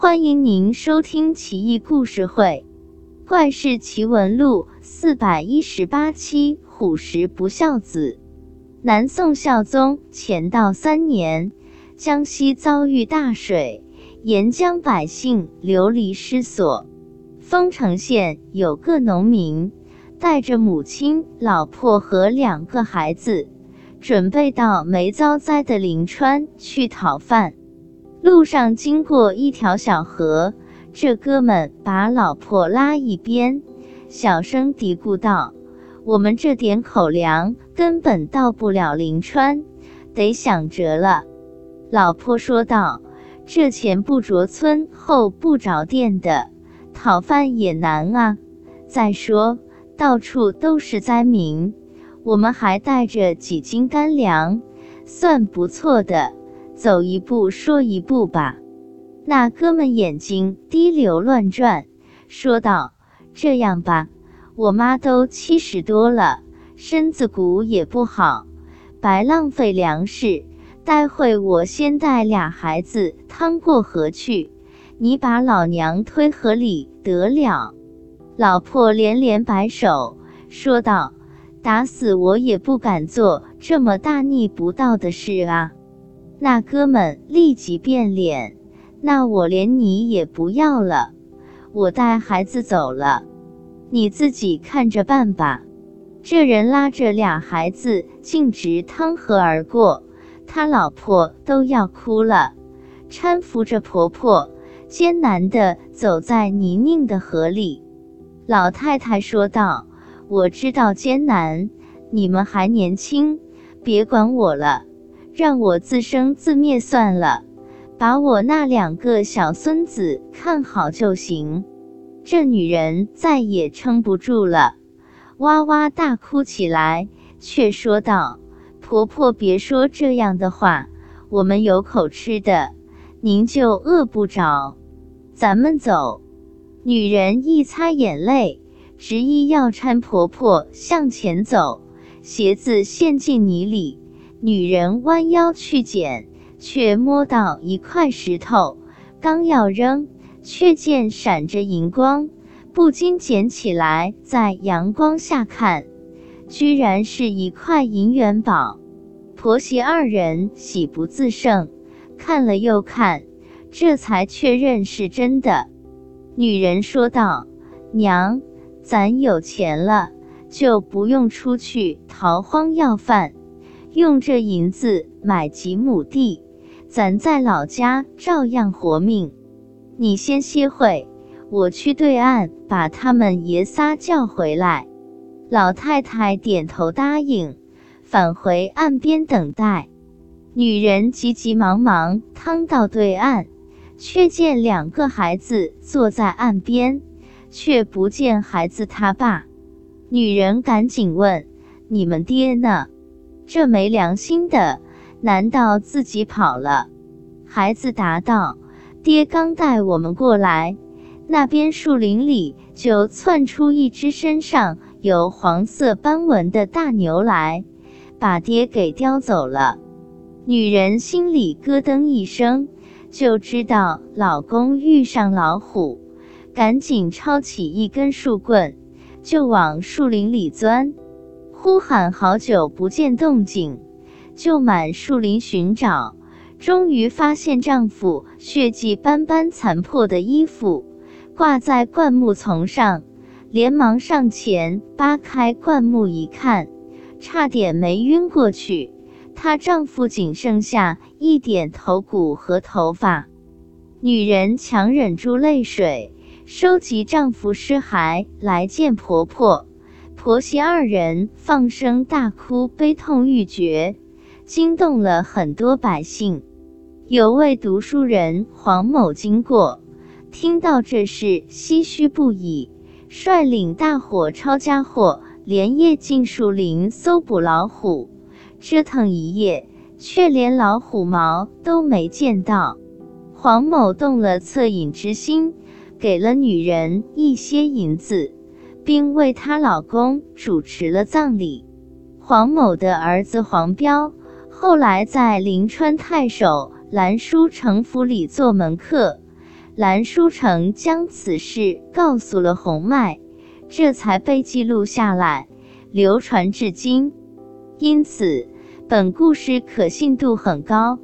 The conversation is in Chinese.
欢迎您收听《奇异故事会·怪事奇闻录》四百一十八期。虎石不孝子。南宋孝宗乾道三年，江西遭遇大水，沿江百姓流离失所。丰城县有个农民，带着母亲、老婆和两个孩子，准备到没遭灾的临川去讨饭。路上经过一条小河，这哥们把老婆拉一边，小声嘀咕道：“我们这点口粮根本到不了临川，得想辙了。”老婆说道：“这前不着村后不着店的，讨饭也难啊。再说到处都是灾民，我们还带着几斤干粮，算不错的。”走一步说一步吧。那哥们眼睛滴流乱转，说道：“这样吧，我妈都七十多了，身子骨也不好，白浪费粮食。待会我先带俩孩子趟过河去，你把老娘推河里得了。”老婆连连摆手，说道：“打死我也不敢做这么大逆不道的事啊！”那哥们立即变脸，那我连你也不要了，我带孩子走了，你自己看着办吧。这人拉着俩孩子径直趟河而过，他老婆都要哭了，搀扶着婆婆，艰难地走在泥泞的河里。老太太说道：“我知道艰难，你们还年轻，别管我了。”让我自生自灭算了，把我那两个小孙子看好就行。这女人再也撑不住了，哇哇大哭起来，却说道：“婆婆别说这样的话，我们有口吃的，您就饿不着。咱们走。”女人一擦眼泪，执意要搀婆婆向前走，鞋子陷进泥里。女人弯腰去捡，却摸到一块石头，刚要扔，却见闪着银光，不禁捡起来，在阳光下看，居然是一块银元宝。婆媳二人喜不自胜，看了又看，这才确认是真的。女人说道：“娘，咱有钱了，就不用出去逃荒要饭。”用这银子买几亩地，咱在老家照样活命。你先歇会，我去对岸把他们爷仨叫回来。老太太点头答应，返回岸边等待。女人急急忙忙趟到对岸，却见两个孩子坐在岸边，却不见孩子他爸。女人赶紧问：“你们爹呢？”这没良心的，难道自己跑了？孩子答道：“爹刚带我们过来，那边树林里就窜出一只身上有黄色斑纹的大牛来，把爹给叼走了。”女人心里咯噔一声，就知道老公遇上老虎，赶紧抄起一根树棍，就往树林里钻。呼喊好久不见动静，就满树林寻找，终于发现丈夫血迹斑斑、残破的衣服挂在灌木丛上，连忙上前扒开灌木一看，差点没晕过去。她丈夫仅剩下一点头骨和头发，女人强忍住泪水，收集丈夫尸骸来见婆婆。婆媳二人放声大哭，悲痛欲绝，惊动了很多百姓。有位读书人黄某经过，听到这事，唏嘘不已，率领大伙抄家伙，连夜进树林搜捕老虎，折腾一夜，却连老虎毛都没见到。黄某动了恻隐之心，给了女人一些银子。并为她老公主持了葬礼。黄某的儿子黄彪后来在临川太守兰书城府里做门客，蓝书成将此事告诉了洪迈，这才被记录下来，流传至今。因此，本故事可信度很高。